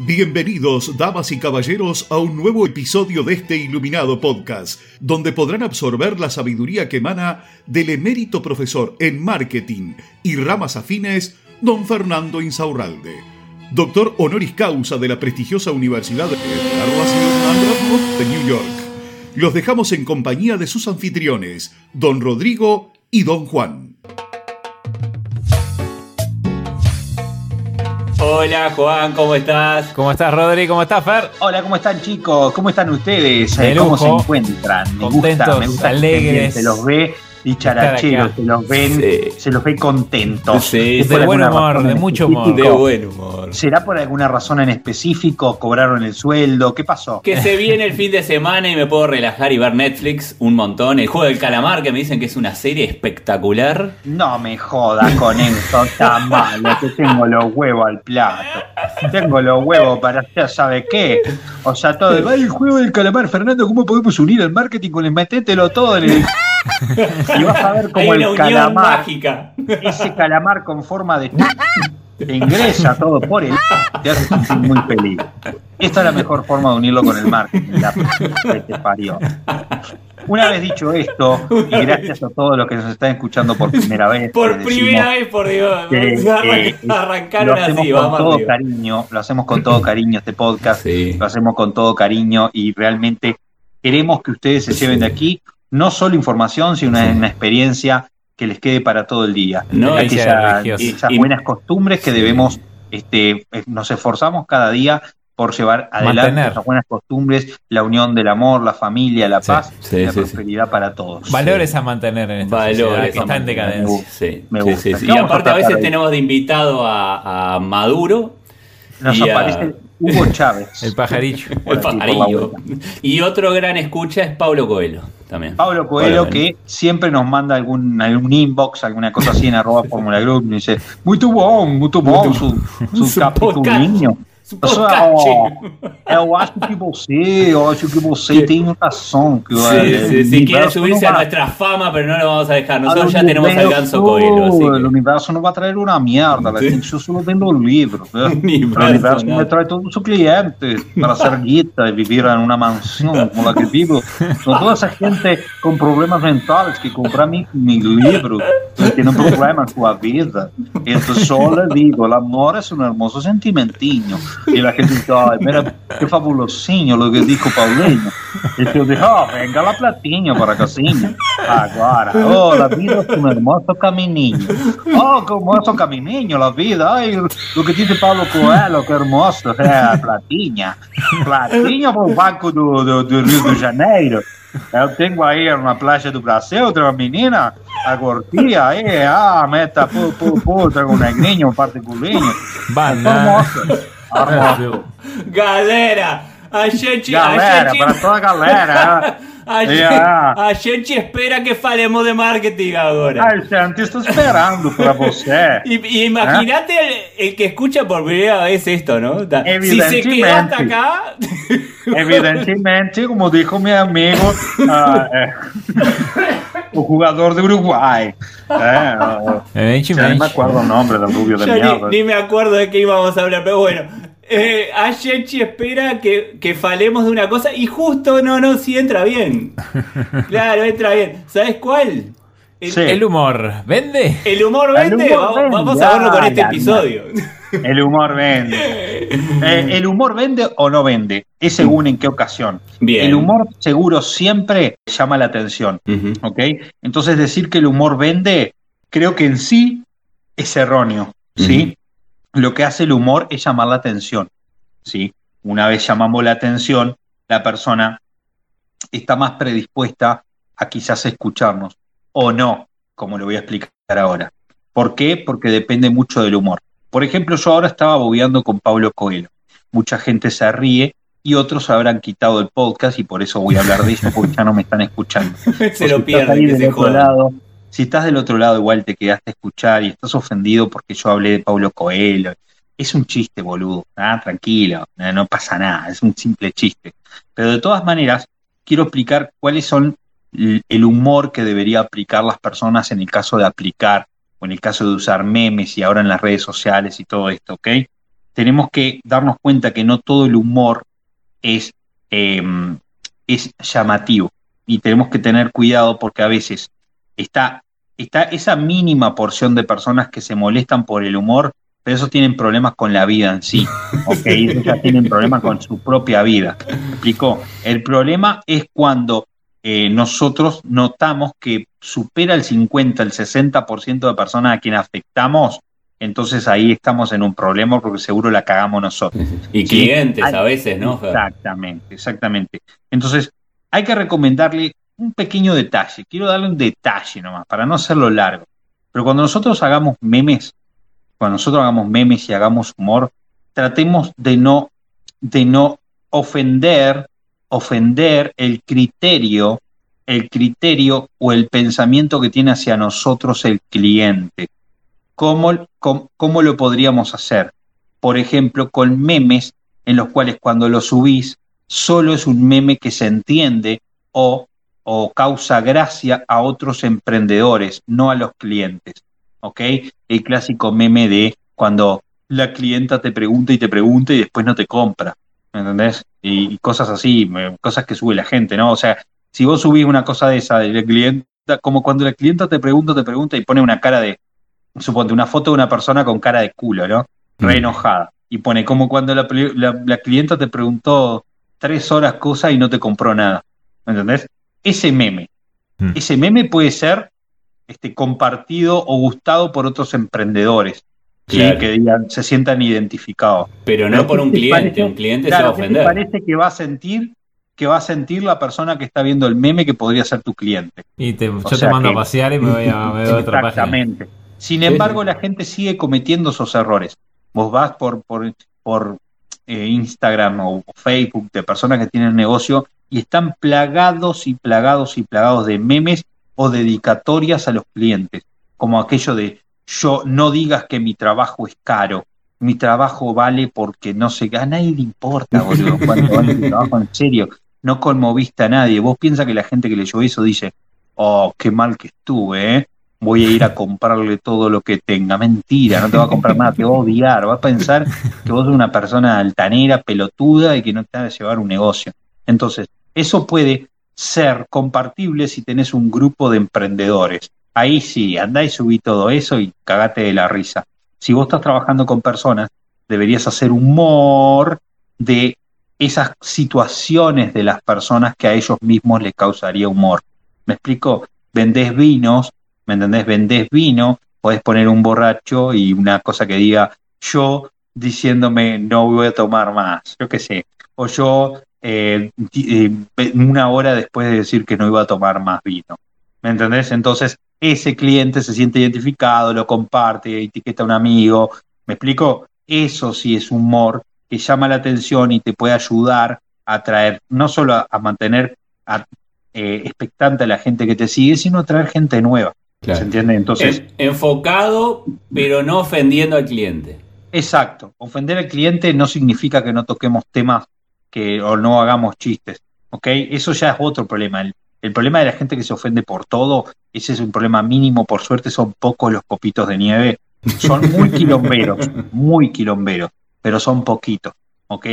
Bienvenidos, damas y caballeros, a un nuevo episodio de este iluminado podcast, donde podrán absorber la sabiduría que emana del emérito profesor en marketing y ramas afines, don Fernando Insaurralde, doctor honoris causa de la prestigiosa Universidad de de New York. Los dejamos en compañía de sus anfitriones, don Rodrigo y don Juan. Hola Juan, ¿cómo estás? ¿Cómo estás Rodri? ¿Cómo estás Fer? Hola, ¿cómo están chicos? ¿Cómo están ustedes? De ¿Cómo se encuentran? Me gusta, Contentos, me gusta que alegres. Se los ve dicharacheros, acá. se los ven, Sí. se los ve contentos. Sí, ¿Es de buen humor, de mucho humor. De buen humor. ¿Será por alguna razón en específico? ¿Cobraron el sueldo? ¿Qué pasó? Que se viene el fin de semana y me puedo relajar y ver Netflix un montón. El juego del calamar, que me dicen que es una serie espectacular. No me jodas con eso tan malo, que tengo los huevos al plato. Tengo los huevos para hacer, ¿sabe qué? O sea, todo el, "Ay, el juego del calamar, Fernando, ¿cómo podemos unir el marketing con el metételo todo en el... Y vas a ver cómo una el calamar, mágica. ese calamar con forma de... Te ingresa todo por el... Te hace sentir muy feliz. Esta es la mejor forma de unirlo con el marketing. La que te parió. Una vez dicho esto, y gracias a todos los que nos están escuchando por primera vez, Por primera vez, por Dios. que, eh, Arrancaron lo hacemos así, con vamos todo cariño, lo hacemos con todo cariño este podcast, Sí. lo hacemos con todo cariño y realmente queremos que ustedes se lleven de aquí no solo información, sino una, una experiencia que les quede para todo el día. No, religiosa. esas Y- buenas costumbres que debemos, este, eh, nos esforzamos cada día por llevar adelante Mantener. esas buenas costumbres, la unión del amor, la familia, la paz sí, y la sí, sí. prosperidad para todos. Valores a mantener en esta Valores que está en decadencia. Sí, Me sí, gusta. sí, sí. ¿Qué Y aparte a veces tenemos de invitado a, a Maduro. Nos y a- aparece Hugo Chávez. El pajarillo. El pajarillo. Y otro gran escucha es Pablo Coelho también. Pablo Coelho, Hola, que siempre nos manda algún, algún inbox, alguna cosa así en arroba Fórmula Group, y dice, muy bom, muito bom su, su, Su capitulinho. Su Pessoal, podcast. eu acho que você, eu acho que você tem razão. Que Sí, sí, sí, quiere universo subirse a nuestra fama, pero no lo vamos a dejar. Nosotros ya tenemos universo, Coelho, así El que... universo no va a traer una mierda, la gente, yo solo vendo libros. Universo, el universo me trae todos sus clientes para hacer guita y vivir en una mansión como la que vivo. Son toda esa gente con problemas mentales que compra mi, mi libro y tienen problemas en su vida. Entonces yo le digo, el amor es un hermoso sentimentinho. Y la gente dice, ay, mira, qué fabulosinho lo que dijo Paulinho. Y yo digo, oh, venga la platinha para casinha. Agora, oh, la vida es un hermoso camininho. Oh, qué hermoso camininho, la vida. Ay, lo que dice Pablo Coelho, que hermoso. É, a platinha. Platinha para o Banco do, do, do Rio de Janeiro. Eu tenho aí na Praia do Brasil, tem uma menina, a gordinha, aí, ah, meta, pu, pu, pu, tem um negrinho, um particulinho. Banana. Hermoso. Hermoso. Galera, a gente... Galera, a gente... para toda a galera. A gente, Yeah. a gente espera que falemos de marketing ahora. A gente está esperando para você. Y, y imagínate el, el que escucha por primera vez esto, ¿no? Si se hasta Evidentemente. acá, Evidentemente, como dijo mi amigo, ah, eh, o jugador de Uruguay. Eh, ah, Evenchi ya no me acuerdo el nombre del rubio de mierda. ni, ni me acuerdo de qué íbamos a hablar, pero bueno. Eh, a gente espera que, que falemos de una cosa y justo no, no, sí entra bien. Claro, entra bien. ¿Sabes cuál? El, Sí. El humor. ¿Vende? el humor El vende. humor vamos, vende, vamos a verlo con este episodio. El humor vende. Eh, ¿El humor vende o no vende? Es según en qué ocasión. Bien. El humor seguro siempre llama la atención. Ujú. ¿ok? Entonces decir que el humor vende, creo que en sí es erróneo, ¿sí? Lo que hace el humor es llamar la atención, ¿sí? Una vez llamamos la atención, la persona está más predispuesta a quizás escucharnos o no, como lo voy a explicar ahora. ¿Por qué? Porque depende mucho del humor. Por ejemplo, yo ahora estaba bobeando con Pablo Coelho. Mucha gente se ríe y otros habrán quitado el podcast y por eso voy a hablar de eso porque ya no me están escuchando. se lo pierden, que se otro jodan. lado, si estás del otro lado, igual te quedaste a escuchar y estás ofendido porque yo hablé de Paulo Coelho. Es un chiste, boludo. Ah, tranquilo, no, pasa nada, es un simple chiste. Pero de todas maneras, quiero explicar cuáles son el humor que debería aplicar las personas en el caso de aplicar o en el caso de usar memes y ahora en las redes sociales y todo esto, ¿ok? tenemos que darnos cuenta que no todo el humor es, eh, es llamativo y tenemos que tener cuidado porque a veces está, está esa mínima porción de personas que se molestan por el humor, pero esos tienen problemas con la vida en sí, ¿ok? Esos ya tienen problemas con su propia vida. ¿Me explicó? El problema es cuando eh, nosotros notamos que supera el 50, el 60% de personas a quienes afectamos, entonces ahí estamos en un problema porque seguro la cagamos nosotros. Y ¿sí? clientes a veces, ¿no? Exactamente, exactamente. Entonces, hay que recomendarle un pequeño detalle. Quiero darle un detalle nomás, para no hacerlo largo. Pero cuando nosotros hagamos memes, cuando nosotros hagamos memes y hagamos humor, tratemos de no, de no ofender, ofender el criterio, el criterio o el pensamiento que tiene hacia nosotros el cliente. ¿Cómo, cómo, cómo lo podríamos hacer? Por ejemplo, con memes en los cuales cuando lo subís solo es un meme que se entiende o, o causa gracia a otros emprendedores, no a los clientes. ¿Ok? El clásico meme de cuando la clienta te pregunta y te pregunta y después no te compra. ¿Me entendés? Y, y cosas así, cosas que sube la gente, ¿no? O sea, si vos subís una cosa de esa de la clienta, como cuando la clienta te pregunta, te pregunta y pone una cara de, suponte, una foto de una persona con cara de culo, ¿no? Re enojada. Y pone como cuando la, la- la clienta te preguntó tres horas cosas y no te compró nada. ¿Me entendés? Ese meme. Mm. Ese meme puede ser este, compartido o gustado por otros emprendedores. Que digan, se sientan identificados. Pero no Pero por ¿qué un te cliente, parece? un cliente Claro, se va a ¿qué te ofender. parece que va a sentir que va a sentir la persona que está viendo el meme que podría ser tu cliente? Y te, yo te mando que- a pasear y me voy a, otra página. Exactamente. Sin embargo, la gente sigue cometiendo esos errores. Vos vas por, por, por eh, Instagram o Facebook de personas que tienen negocio y están plagados y plagados y plagados de memes o dedicatorias a los clientes, como aquello de yo no digas que mi trabajo es caro, mi trabajo vale porque no sé, a nadie le importa, boludo, cuánto vale tu trabajo, en serio, no conmoviste a nadie. Vos piensas que la gente que leyó eso dice, oh, qué mal que estuve, ¿eh? voy a ir a comprarle todo lo que tenga. Mentira, no te va a comprar nada, te va a odiar, va a pensar que vos sos una persona altanera, pelotuda y que no te va a llevar un negocio. Entonces, eso puede ser compartible si tenés un grupo de emprendedores. Ahí sí, andá y subí todo eso y cagate de la risa. Si vos estás trabajando con personas, deberías hacer humor de esas situaciones de las personas que a ellos mismos les causaría humor. ¿Me explico? Vendés vinos, ¿me entendés? Vendés vino, podés poner un borracho y una cosa que diga yo diciéndome no voy a tomar más, yo qué sé, o yo eh, eh, una hora después de decir que no iba a tomar más vino. ¿Me entendés? Entonces, ese cliente se siente identificado, lo comparte, etiqueta a un amigo. ¿Me explico? Eso sí es humor que llama la atención y te puede ayudar a atraer, no solo a, a mantener a- eh, expectante a la gente que te sigue, sino a traer gente nueva. Claro. ¿Se entiende? Entonces, En- enfocado, pero no ofendiendo al cliente. Exacto. Ofender al cliente no significa que no toquemos temas que, o no hagamos chistes. ¿Ok? Eso ya es otro problema. El, el problema de la gente que se ofende por todo, ese es un problema mínimo. Por suerte son pocos los copitos de nieve. Son muy quilomberos, muy quilomberos, pero son poquitos. ¿Ok?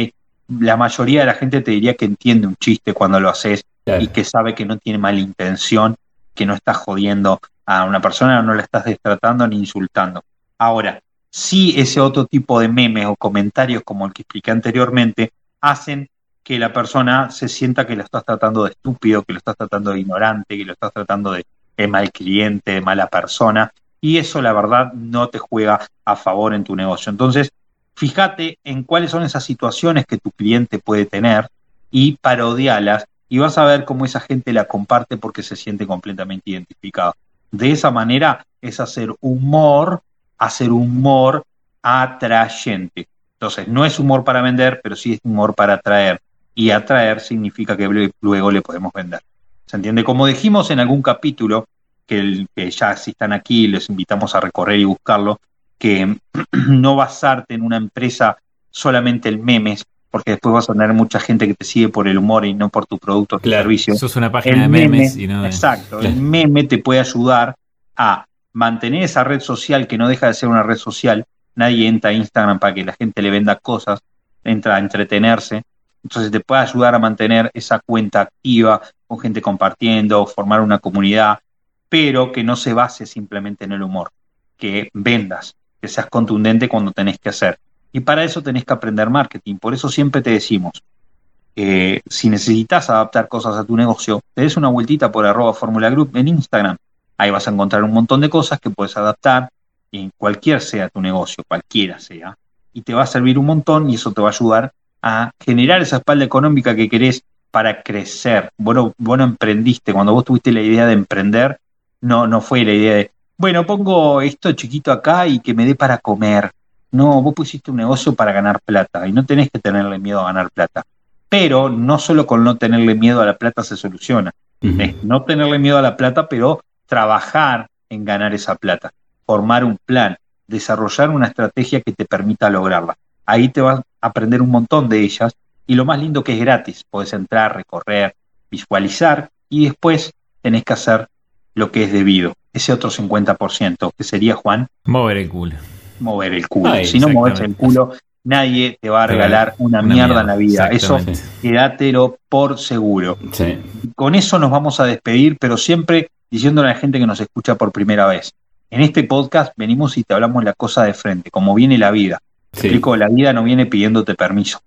La mayoría de la gente te diría que entiende un chiste cuando lo haces Claro. y que sabe que no tiene mala intención, que no estás jodiendo a una persona, no la estás destratando ni insultando. Ahora, sí ese otro tipo de memes o comentarios como el que expliqué anteriormente hacen que la persona se sienta que lo estás tratando de estúpido, que lo estás tratando de ignorante, que lo estás tratando de, mal cliente, de mala persona, y eso la verdad no te juega a favor en tu negocio. Entonces, fíjate en cuáles son esas situaciones que tu cliente puede tener y parodialas y vas a ver cómo esa gente la comparte porque se siente completamente identificado. De esa manera es hacer humor, hacer humor atrayente. Entonces, no es humor para vender, pero sí es humor para atraer. Y atraer significa que lue- luego le podemos vender. ¿Se entiende? Como dijimos en algún capítulo, que, el- que ya si están aquí, les invitamos a recorrer y buscarlo, que no basarte en una empresa solamente en memes, porque después vas a tener mucha gente que te sigue por el humor y no por tu producto o tu Claro. servicio. Eso es una página El de meme, memes y no de- exacto, el meme te puede ayudar a mantener esa red social que no deja de ser una red social, nadie entra a Instagram para que la gente le venda cosas, entra a entretenerse. Entonces te puede ayudar a mantener esa cuenta activa, con gente compartiendo, formar una comunidad, pero que no se base simplemente en el humor, que vendas, que seas contundente cuando tenés que hacer. Y para eso tenés que aprender marketing. Por eso siempre te decimos, eh, si necesitas adaptar cosas a tu negocio, te des una vueltita por arroba Fórmula Group en Instagram. Ahí vas a encontrar un montón de cosas que puedes adaptar en cualquier sea tu negocio, cualquiera sea, y te va a servir un montón y eso te va a ayudar a generar esa espalda económica que querés para crecer. Bueno, bueno emprendiste, cuando vos tuviste la idea de emprender, no, no fue la idea de, bueno, pongo esto chiquito acá y que me dé para comer. No, vos pusiste un negocio para ganar plata y no tenés que tenerle miedo a ganar plata. Pero no solo con no tenerle miedo a la plata se soluciona. No tenerle miedo a la plata, pero trabajar en ganar esa plata, formar un plan, desarrollar una estrategia que te permita lograrla. Ahí te vas a aprender un montón de ellas y lo más lindo que es gratis, puedes entrar, recorrer, visualizar y después tenés que hacer lo que es debido, ese otro 50%, que sería, Juan, mover el culo. Mover el culo. si no mueves el culo, nadie te va a regalar una, mierda, en la vida. Eso quédatelo por seguro. Con eso nos vamos a despedir, pero siempre diciéndole a la gente que nos escucha por primera vez. En este podcast venimos y te hablamos la cosa de frente, como viene la vida. Te explico, la vida no viene pidiéndote permiso.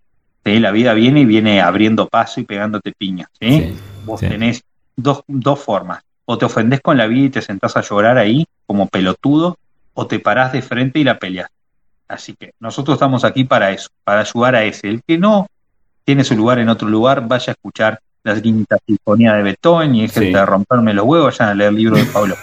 La vida viene y viene abriendo paso y pegándote piña. Vos tenés dos, dos formas. O te ofendés con la vida y te sentás a llorar ahí como pelotudo, o te parás de frente y la peleas. Así que nosotros estamos aquí para eso, para ayudar a ese. El que no tiene su lugar en otro lugar, vaya a escuchar la quinta sinfonía de Beethoven y es de romperme los huevos, vayan a leer el libro de Pablo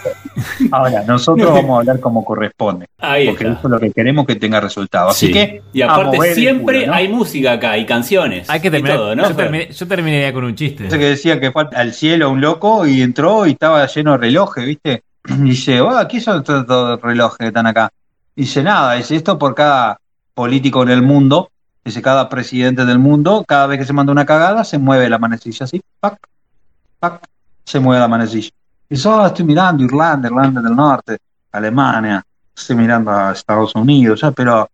Ahora, nosotros vamos a hablar como corresponde, porque eso es lo que queremos que tenga resultados. Así que, y aparte siempre hay música acá y canciones. Hay que terminar, todo, ¿no? yo, terminé, ya con un chiste. Ese que decía que fue al cielo un loco y entró y estaba lleno de relojes, ¿viste? Y dice, oh, ¿qué son estos relojes que están acá? dice nada, dice esto por cada político en el mundo, dice cada presidente del mundo, cada vez que se manda una cagada, se mueve la manecilla así, pac, pac, se mueve la manecilla. Y oh, estoy mirando Irlanda, Irlanda del Norte, Alemania, estoy mirando a Estados Unidos, pero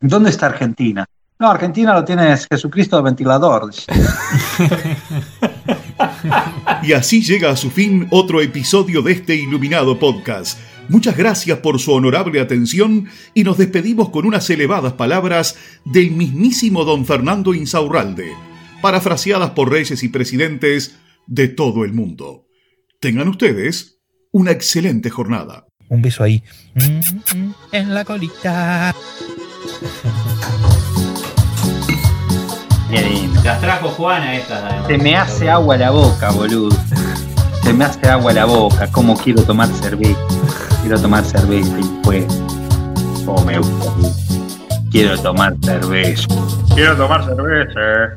¿dónde está Argentina? No, Argentina lo tiene Jesucristo de ventilador. y así llega a su fin otro episodio de este iluminado podcast. Muchas gracias por su honorable atención y nos despedimos con unas elevadas palabras del mismísimo don Fernando Insaurralde, parafraseadas por reyes y presidentes de todo el mundo. Tengan ustedes una excelente jornada. Un beso ahí. En la colita. Las trajo Juana estas. Se me hace agua la boca, boludo. Se me hace agua la boca. Como quiero tomar cerveza. Quiero tomar cerveza y pues. Oh, me gusta. Quiero tomar cerveza. Quiero tomar cerveza.